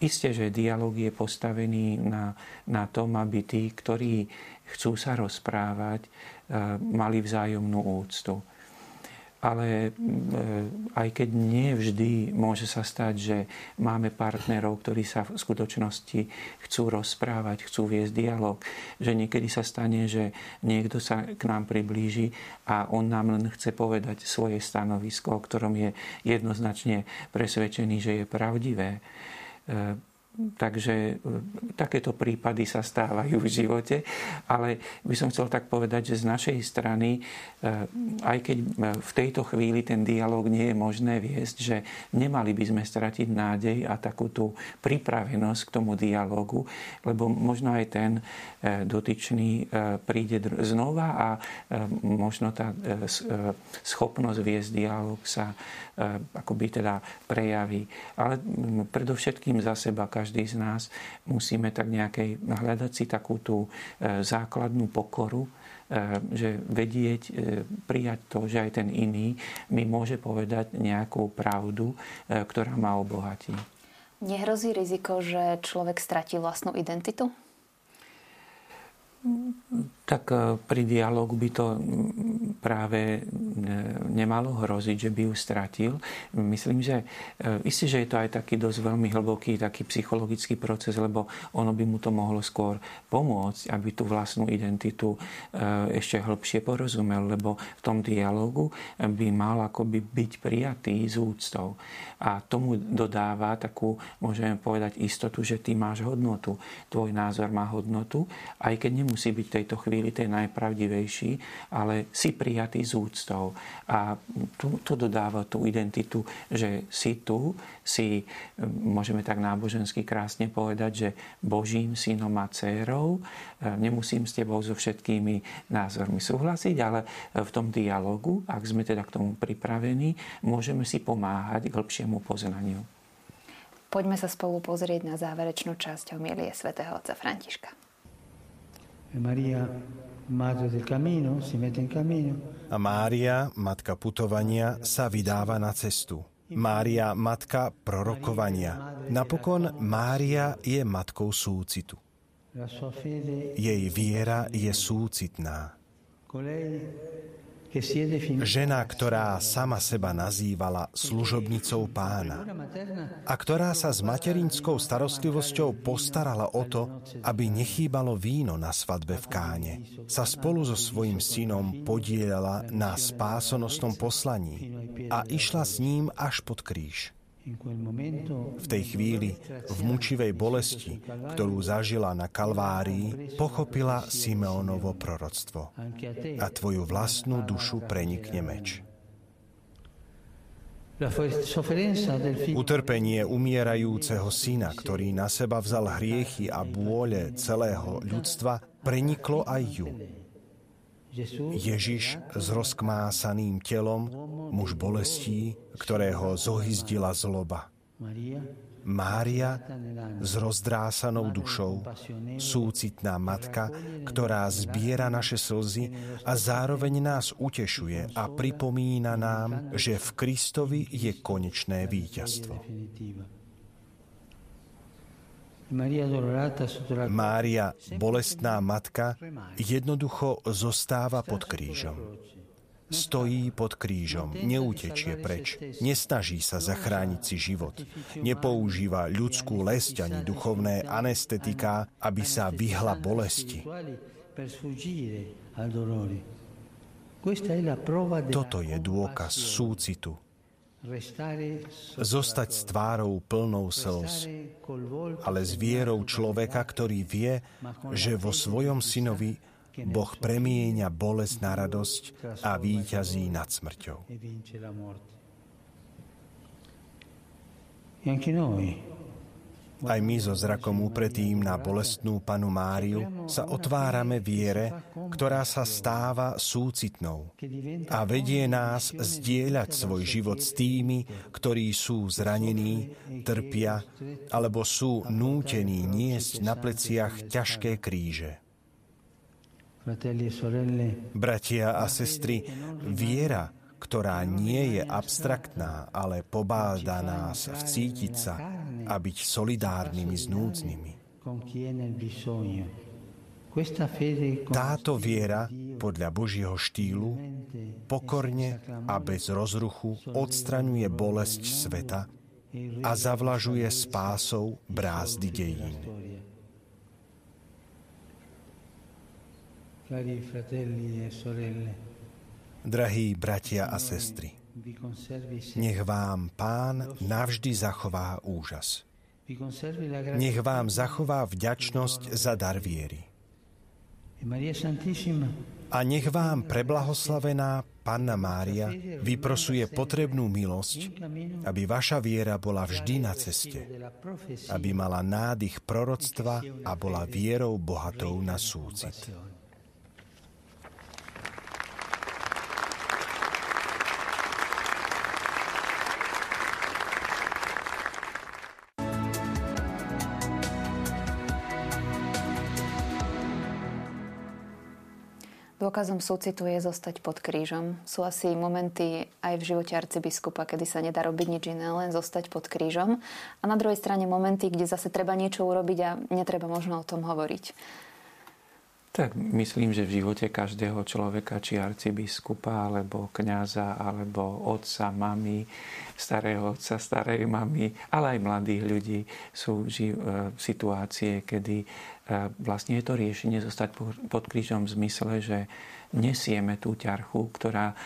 S2: Isté, že dialog je postavený na, na tom, aby tí, ktorí chcú sa rozprávať, mali vzájomnú úctu. Ale e, aj keď nie vždy môže sa stať, že máme partnerov, ktorí sa v skutočnosti chcú rozprávať, chcú viesť dialog, že niekedy sa stane, že niekto sa k nám priblíži a on nám len chce povedať svoje stanovisko, o ktorom je jednoznačne presvedčený, že je pravdivé e, Takže e, takéto prípady sa stávajú v živote, ale by som chcel tak povedať, že z našej strany, e, aj keď e, v tejto chvíli ten dialog nie je možné viesť, že nemali by sme stratiť nádej a takú tú pripravenosť k tomu dialogu, lebo možno aj ten dotyčný príde znova a možno tá schopnosť viesť dialog sa akoby teda prejaví. Ale predovšetkým za seba každý z nás musíme tak nejakej hľadať si takú tú e, základnú pokoru, e, že vedieť, e, prijať to, že aj ten iný mi môže povedať nejakú pravdu, ktorá ma obohatí.
S1: Nehrozí riziko, že človek stratí vlastnú identitu?
S2: Tak e, pri dialogu by to práve e, nemalo hroziť, že by ju stratil. Myslím, že e, isté, že je to aj taký dosť veľmi hlboký taký psychologický proces, lebo ono by mu to mohlo skôr pomôcť, aby tú vlastnú identitu ešte hĺbšie porozumel, lebo v tom dialogu by mal akoby byť prijatý z úctou. A tomu dodáva takú, môžeme povedať, istotu, že ty máš hodnotu. Tvoj názor má hodnotu, aj keď nemusí byť v tejto chvíli ten najpravdivejší, ale si prijatý z úctou. A tu, tu dodáva tú identitu, že si tu, si, môžeme tak nábožensky krásne povedať, že Božím synom a dcérou. E, nemusím s tebou so všetkými názormi súhlasiť, ale v tom dialogu, ak sme teda k tomu pripravení, môžeme si pomáhať k hĺbšiemu poznaniu.
S1: Poďme sa spolu pozrieť na záverečnú časť homilie svätého otca Františka.
S4: Maria, a Mária, matka putovania, sa vydáva na cestu. Mária, matka prorokovania. Napokon Mária je matkou súcitu. Jej viera je súcitná. Žena, ktorá sama seba nazývala služobnicou pána a ktorá sa s materinskou starostlivosťou postarala o to, aby nechýbalo víno na svadbe v Káne, sa spolu so svojím synom podielala na spásonosnom poslaní a išla s ním až pod kríž. V tej chvíli, v mučivej bolesti, ktorú zažila na Kalvárii, pochopila Simeonovo proroctvo. A tvoju vlastnú dušu prenikne meč. Utrpenie umierajúceho syna, ktorý na seba vzal hriechy a bôle celého ľudstva, preniklo aj ju. Ježiš s rozkmásaným telom, muž bolestí, ktorého zohyzdila zloba. Mária s rozdrásanou dušou, súcitná matka, ktorá zbiera naše slzy a zároveň nás utešuje a pripomína nám, že v Kristovi je konečné víťazstvo. Mária, bolestná matka, jednoducho zostáva pod krížom. Stojí pod krížom, neutečie preč, nesnaží sa zachrániť si život, nepoužíva ľudskú lesť ani duchovné anestetiká, aby sa vyhla bolesti. Toto je dôkaz súcitu, Zostať s tvárou plnou slz, ale s vierou človeka, ktorý vie, že vo svojom synovi Boh premieňa bolesť na radosť a víťazí nad smrťou. Aj my so zrakom upretým na bolestnú panu Máriu sa otvárame viere, ktorá sa stáva súcitnou a vedie nás zdieľať svoj život s tými, ktorí sú zranení, trpia alebo sú nútení niesť na pleciach ťažké kríže. Bratia a sestry, viera, ktorá nie je abstraktná, ale pobáda nás vcítiť sa a byť solidárnymi s núdznymi. Táto viera podľa Božieho štýlu pokorne a bez rozruchu odstraňuje bolesť sveta a zavlažuje spásou brázdy dejín. Cari fratelli e sorelle, Drahí bratia a sestry, nech vám Pán navždy zachová úžas. Nech vám zachová vďačnosť za dar viery. A nech vám preblahoslavená Panna Mária vyprosuje potrebnú milosť, aby vaša viera bola vždy na ceste, aby mala nádych proroctva a bola vierou bohatou na súcit.
S1: Dôkazom súcitu je zostať pod krížom. Sú asi momenty aj v živote arcibiskupa, kedy sa nedá robiť nič iné, len zostať pod krížom. A na druhej strane momenty, kde zase treba niečo urobiť a netreba možno o tom hovoriť.
S2: Tak myslím, že v živote každého človeka, či arcibiskupa, alebo kňaza, alebo otca, mamy, starého otca, starej mamy, ale aj mladých ľudí sú e, situácie, kedy e, vlastne je to riešenie zostať pod krížom v zmysle, že nesieme tú ťarchu, ktorá e,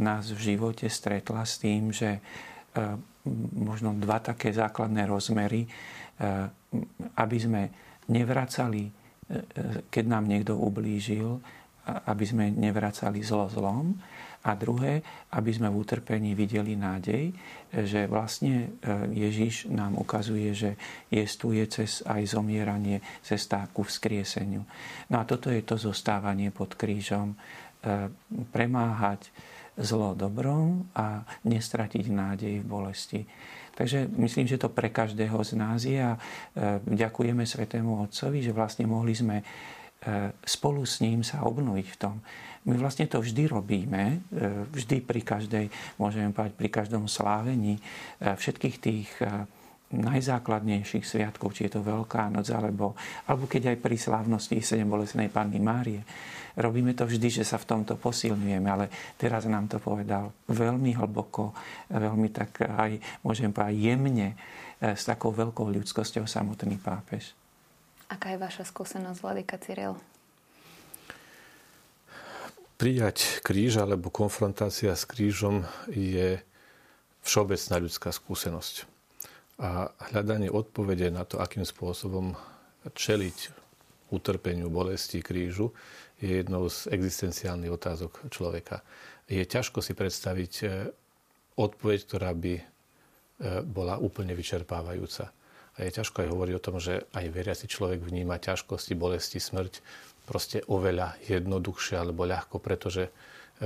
S2: nás v živote stretla s tým, že možno dva také základné rozmery, aby sme nevracali keď nám niekto ublížil, aby sme nevracali zlo zlom. A druhé, aby sme v utrpení videli nádej, že vlastne e, Ježiš nám ukazuje, že jestuje cez aj zomieranie, cesta ku vzkrieseniu. No a toto je to zostávanie pod krížom. E, premáhať zlo dobrom a nestratiť nádej v bolesti. Takže myslím, že to pre každého z nás je a e, ďakujeme Svetému Otcovi, že vlastne mohli sme e, spolu s ním sa obnoviť v tom. My vlastne to vždy robíme, e, vždy pri každej, môžeme povedať, pri každom slávení všetkých tých najzákladnejších sviatkov, či je to Veľká noc, alebo, alebo keď aj pri slávnosti Sedem bolesnej Panny Márie. Robíme to vždy, že sa v tomto posilňujeme, ale teraz nám to povedal veľmi hlboko, veľmi tak aj, môžem povedať, jemne, e, s takou veľkou ľudskosťou samotný pápež.
S1: Aká je vaša skúsenosť, Vladika Cyril?
S3: Prijať kríž alebo konfrontácia s krížom je všeobecná ľudská skúsenosť a hľadanie odpovede na to, akým spôsobom čeliť utrpeniu, bolesti, krížu, je jednou z existenciálnych otázok človeka. Je ťažko si predstaviť e, odpoveď, ktorá by e, bola úplne vyčerpávajúca. A je ťažko aj hovoriť o tom, že aj veriaci človek vníma ťažkosti, bolesti, smrť proste oveľa jednoduchšie alebo ľahko, pretože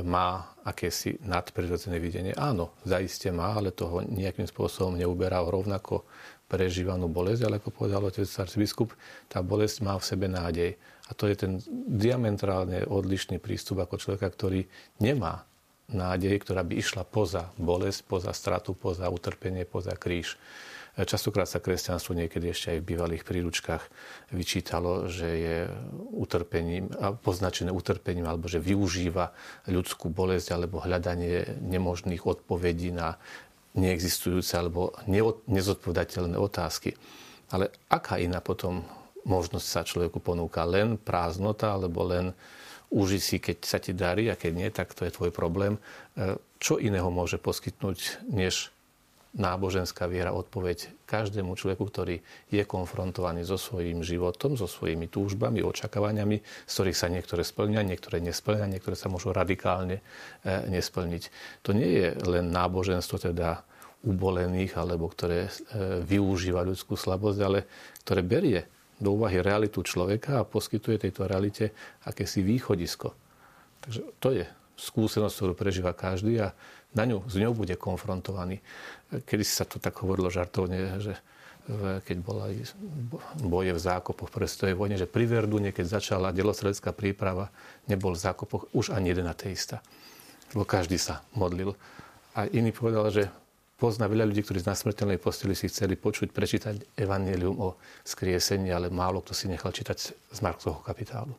S3: má akési nadprirodzené videnie. Áno, zaiste má, ale toho nejakým spôsobom neuberá rovnako prežívanú bolesť, ale ako povedal otec arcibiskup, tá bolesť má v sebe nádej. A to je ten diametrálne odlišný prístup ako človeka, ktorý nemá nádej, ktorá by išla poza bolesť, poza stratu, poza utrpenie, poza kríž. Častokrát sa kresťanstvo niekedy ešte aj v bývalých príručkách vyčítalo, že je utrpením, poznačené utrpením alebo že využíva ľudskú bolesť alebo hľadanie nemožných odpovedí na neexistujúce alebo nezodpovedateľné otázky. Ale aká iná potom možnosť sa človeku ponúka? Len prázdnota alebo len uži si, keď sa ti darí a keď nie, tak to je tvoj problém. E, čo iného môže poskytnúť, než náboženská viera odpoveď každému človeku, ktorý je konfrontovaný so svojím životom, so svojimi túžbami, očakávaniami, z ktorých sa niektoré splňa, niektoré nesplňa, niektoré sa môžu radikálne e, nesplniť. To nie je len náboženstvo teda ubolených, alebo ktoré e, využíva ľudskú slabosť, ale ktoré berie do úvahy realitu človeka a poskytuje tejto realite akési východisko. Takže to je skúsenosť, ktorú prežíva každý a na ňu, s ňou bude konfrontovaný. Kedy sa to tak hovorilo žartovne, že keď bola boje v zákopoch v prvej vojne, že pri Verdune, keď začala delostredecká príprava, nebol v zákopoch už ani jeden ateista. Lebo každý sa modlil. A iný povedal, že pozná veľa ľudí, ktorí z nasmrteľnej posteli si chceli počuť, prečítať evanelium o skriesení, ale málo kto si nechal čítať z Markovho kapitálu.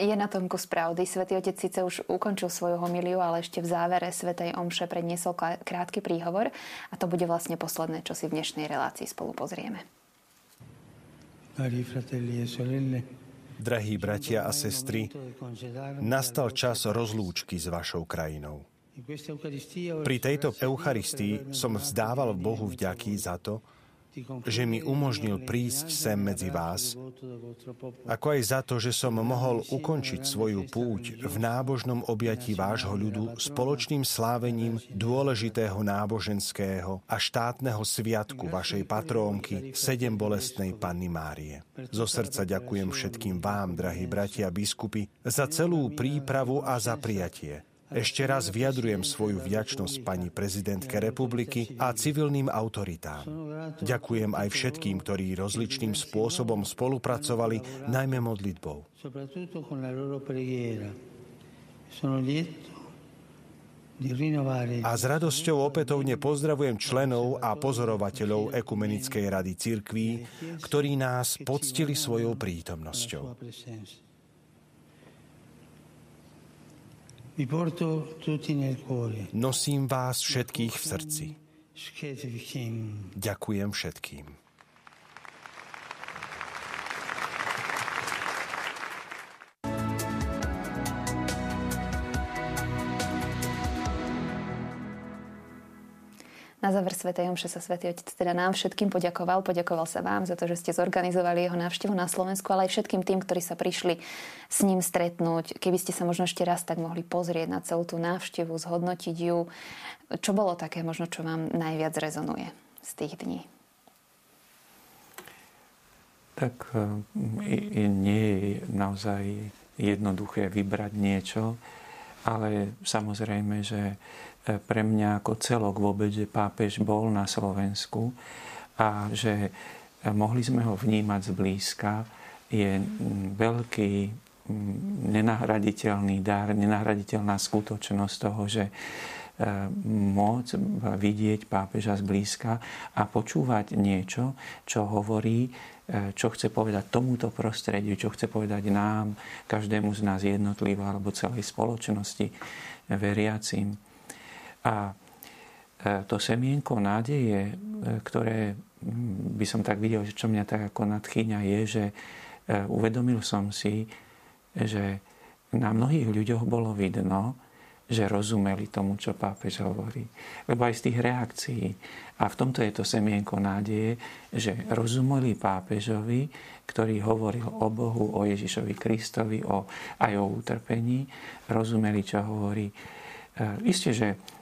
S1: Je na tom kus pravdy. Svetý Otec síce už ukončil svoju homiliu, ale ešte v závere Svetej Omše predniesol krátky príhovor a to bude vlastne posledné, čo si v dnešnej relácii spolu pozrieme.
S4: E Drahí bratia a sestry, nastal čas rozlúčky s vašou krajinou. Pri tejto Eucharistii som vzdával Bohu vďaky za to, že mi umožnil prísť sem medzi vás, ako aj za to, že som mohol ukončiť svoju púť v nábožnom objatí vášho ľudu spoločným slávením dôležitého náboženského a štátneho sviatku vašej patrónky sedem bolestnej Panny Márie. Zo srdca ďakujem všetkým vám, drahí bratia biskupy, za celú prípravu a za prijatie ešte raz vyjadrujem svoju vďačnosť pani prezidentke republiky a civilným autoritám. Ďakujem aj všetkým, ktorí rozličným spôsobom spolupracovali, najmä modlitbou. A s radosťou opätovne pozdravujem členov a pozorovateľov Ekumenickej rady cirkví, ktorí nás poctili svojou prítomnosťou. Nosím vás všetkých v srdci. Ďakujem všetkým.
S1: Na záver Sv. Jomše sa Svetý Otec teda nám všetkým poďakoval. Poďakoval sa vám za to, že ste zorganizovali jeho návštevu na Slovensku, ale aj všetkým tým, ktorí sa prišli s ním stretnúť. Keby ste sa možno ešte raz tak mohli pozrieť na celú tú návštevu, zhodnotiť ju. Čo bolo také možno, čo vám najviac rezonuje z tých dní?
S2: Tak e, nie je naozaj jednoduché vybrať niečo, ale samozrejme, že pre mňa ako celok vôbec, že pápež bol na Slovensku a že e, mohli sme ho vnímať zblízka, je veľký nenahraditeľný dar, nenahraditeľná skutočnosť toho, že e, môcť vidieť pápeža zblízka a počúvať niečo, čo hovorí, čo chce povedať tomuto prostrediu, čo chce povedať nám, každému z nás jednotlivo alebo celej spoločnosti veriacim. A e, to semienko nádeje, e, ktoré by som tak videl, že čo mňa tak ako nadchýňa, je, že e, uvedomil som si, že na mnohých ľuďoch bolo vidno, že rozumeli tomu, čo pápež hovorí. Lebo aj z tých reakcií. A v tomto je to semienko nádeje, že rozumeli pápežovi, ktorý hovoril o Bohu, o Ježišovi Kristovi, o, aj o utrpení. Rozumeli, čo hovorí. Isté, že E,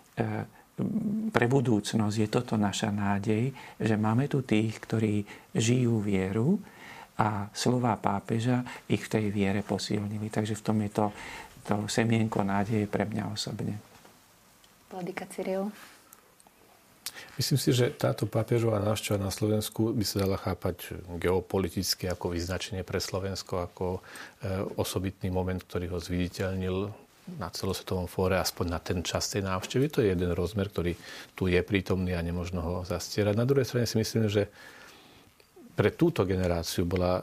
S2: pre budúcnosť je toto naša nádej, že máme tu tých, ktorí žijú vieru a slova pápeža ich v tej viere posilnili. Takže v tom je to, to semienko nádeje pre mňa osobne.
S1: Vladyka Cyril.
S3: Myslím si, že táto pápežová návšteva na Slovensku by sa dala chápať geopoliticky ako vyznačenie pre Slovensko, ako e, osobitný moment, ktorý ho zviditeľnil na celosvetovom fóre, aspoň na ten čas tej návštevy. To je jeden rozmer, ktorý tu je prítomný a nemožno ho zastierať. Na druhej strane si myslím, že pre túto generáciu bola e,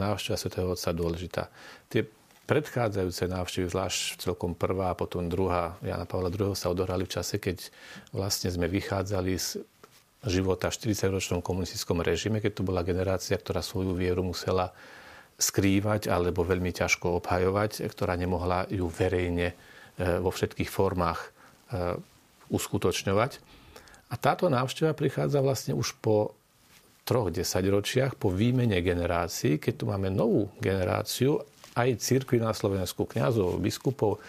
S3: návšteva svätého Otca dôležitá. Tie predchádzajúce návštevy, zvlášť celkom prvá a potom druhá Jana Pavla II. sa odohrali v čase, keď vlastne sme vychádzali z života v 40-ročnom komunistickom režime, keď tu bola generácia, ktorá svoju vieru musela skrývať alebo veľmi ťažko obhajovať, ktorá nemohla ju verejne e, vo všetkých formách e, uskutočňovať. A táto návšteva prichádza vlastne už po troch desaťročiach, po výmene generácií, keď tu máme novú generáciu aj cirkvi na Slovensku, kňazov, biskupov,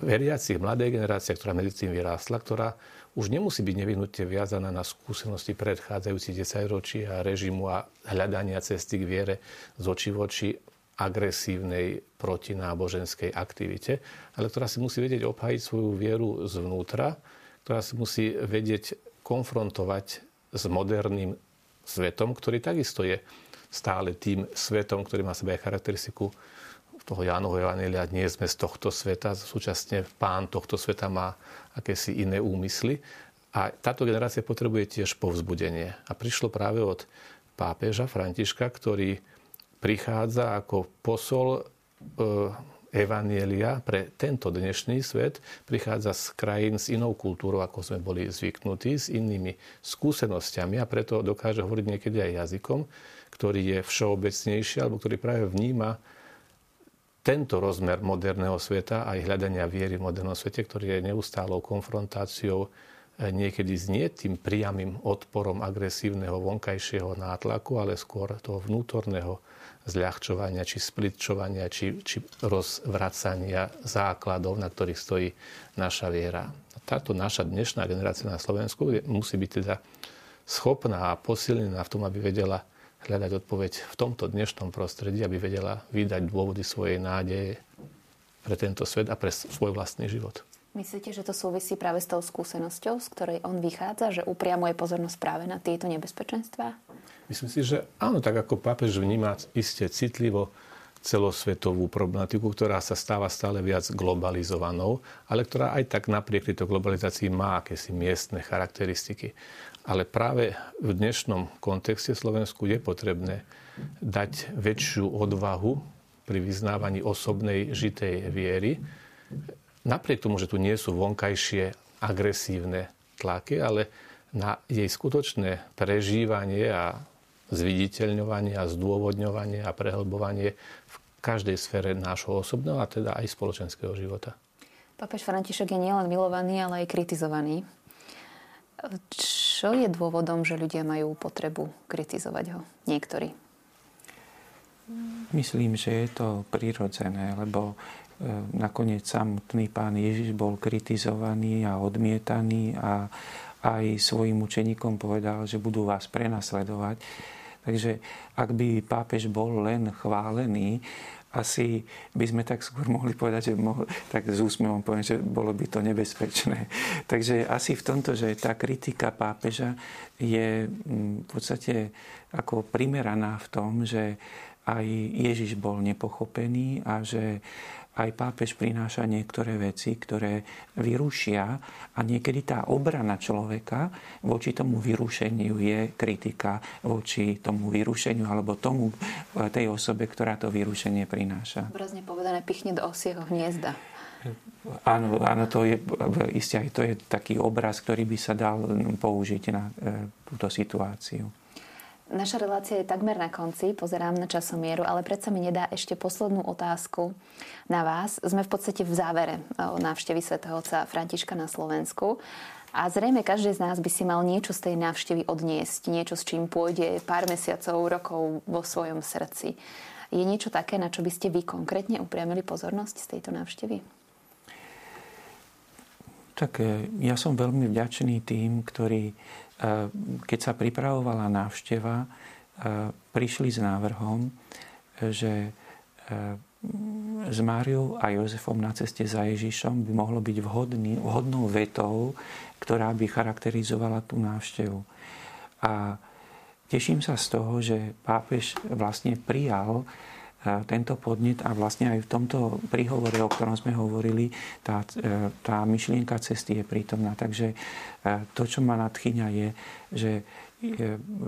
S3: veriacich, mladej generácie, ktorá medzi tým vyrástla, ktorá už nemusí byť nevyhnutne viazaná na skúsenosti predchádzajúcich 10 ročí a režimu a hľadania cesty k viere z oči v oči agresívnej protináboženskej aktivite, ale ktorá si musí vedieť obhajiť svoju vieru zvnútra, ktorá si musí vedieť konfrontovať s moderným svetom, ktorý takisto je stále tým svetom, ktorý má sebe charakteristiku toho Jánovho Evangelia. Nie sme z tohto sveta, súčasne pán tohto sveta má akési iné úmysly. A táto generácia potrebuje tiež povzbudenie. A prišlo práve od pápeža Františka, ktorý prichádza ako posol e, Evanielia pre tento dnešný svet, prichádza z krajín s inou kultúrou, ako sme boli zvyknutí, s inými skúsenosťami a preto dokáže hovoriť niekedy aj jazykom, ktorý je všeobecnejší alebo ktorý práve vníma tento rozmer moderného sveta aj hľadania viery v modernom svete, ktorý je neustálou konfrontáciou eh, niekedy znie tým priamým odporom agresívneho vonkajšieho nátlaku, ale skôr toho vnútorného zľahčovania, či splitčovania, či, či rozvracania základov, na ktorých stojí naša viera. Táto naša dnešná generácia na Slovensku musí byť teda schopná a posilnená v tom, aby vedela hľadať odpoveď v tomto dnešnom prostredí, aby vedela vydať dôvody svojej nádeje pre tento svet a pre svoj vlastný život.
S1: Myslíte, že to súvisí práve s tou skúsenosťou, z ktorej on vychádza, že upriamuje pozornosť práve na tieto nebezpečenstvá?
S3: Myslím si, že áno, tak ako pápež vníma iste citlivo celosvetovú problematiku, ktorá sa stáva stále viac globalizovanou, ale ktorá aj tak napriek tejto globalizácii má akési miestne charakteristiky. Ale práve v dnešnom kontexte Slovensku je potrebné dať väčšiu odvahu pri vyznávaní osobnej žitej viery. Napriek tomu, že tu nie sú vonkajšie agresívne tlaky, ale na jej skutočné prežívanie a zviditeľňovanie a zdôvodňovanie a prehlbovanie v každej sfére nášho osobného a teda aj spoločenského života.
S1: Papež František je nielen milovaný, ale aj kritizovaný. Čo je dôvodom, že ľudia majú potrebu kritizovať ho? Niektorí.
S2: Myslím, že je to prirodzené, lebo e, nakoniec samotný pán Ježiš bol kritizovaný a odmietaný a aj svojim učeníkom povedal, že budú vás prenasledovať. Takže ak by pápež bol len chválený, asi by sme tak skôr mohli povedať, že mohli, tak s úsmevom poviem, že bolo by to nebezpečné. Takže asi v tomto, že tá kritika pápeža je mm, v podstate ako primeraná v tom, že aj Ježiš bol nepochopený a že aj pápež prináša niektoré veci, ktoré vyrušia a niekedy tá obrana človeka voči tomu vyrušeniu je kritika voči tomu vyrušeniu alebo tomu tej osobe, ktorá to vyrušenie prináša.
S1: Obrazne povedané, pichne do osieho hniezda.
S2: Áno, áno, to je isté aj to je taký obraz, ktorý by sa dal použiť na e, túto situáciu.
S1: Naša relácia je takmer na konci, pozerám na časomieru, ale predsa mi nedá ešte poslednú otázku na vás. Sme v podstate v závere o návštevy svätého otca Františka na Slovensku. A zrejme každý z nás by si mal niečo z tej návštevy odniesť, niečo s čím pôjde pár mesiacov, rokov vo svojom srdci. Je niečo také, na čo by ste vy konkrétne upriamili pozornosť z tejto návštevy?
S2: Tak e, ja som veľmi vďačný tým, ktorí keď sa pripravovala návšteva, prišli s návrhom, že s Máriou a Jozefom na ceste za Ježišom by mohlo byť vhodný, vhodnou vetou, ktorá by charakterizovala tú návštevu. A teším sa z toho, že pápež vlastne prijal tento podnet a vlastne aj v tomto príhovore, o ktorom sme hovorili, tá, tá myšlienka cesty je prítomná. Takže to, čo ma nadchyňa, je, že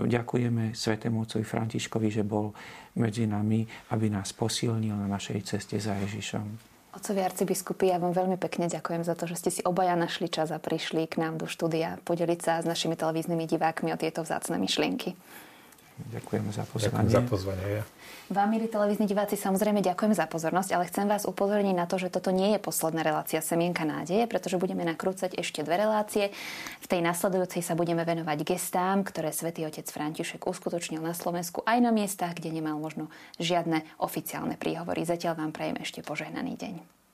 S2: ďakujeme Svetému Otcovi Františkovi, že bol medzi nami, aby nás posilnil na našej ceste za Ježišom.
S1: Otcovi arcibiskupy, ja vám veľmi pekne ďakujem za to, že ste si obaja našli čas a prišli k nám do štúdia podeliť sa s našimi televíznymi divákmi o tieto vzácne myšlienky.
S2: Ďakujem za pozvanie.
S3: Ďakujem za pozvanie. Ja.
S1: Vám, milí televízni diváci, samozrejme ďakujem za pozornosť, ale chcem vás upozorniť na to, že toto nie je posledná relácia Semienka nádeje, pretože budeme nakrúcať ešte dve relácie. V tej nasledujúcej sa budeme venovať gestám, ktoré svätý otec František uskutočnil na Slovensku aj na miestach, kde nemal možno žiadne oficiálne príhovory. Zatiaľ vám prajem ešte požehnaný deň.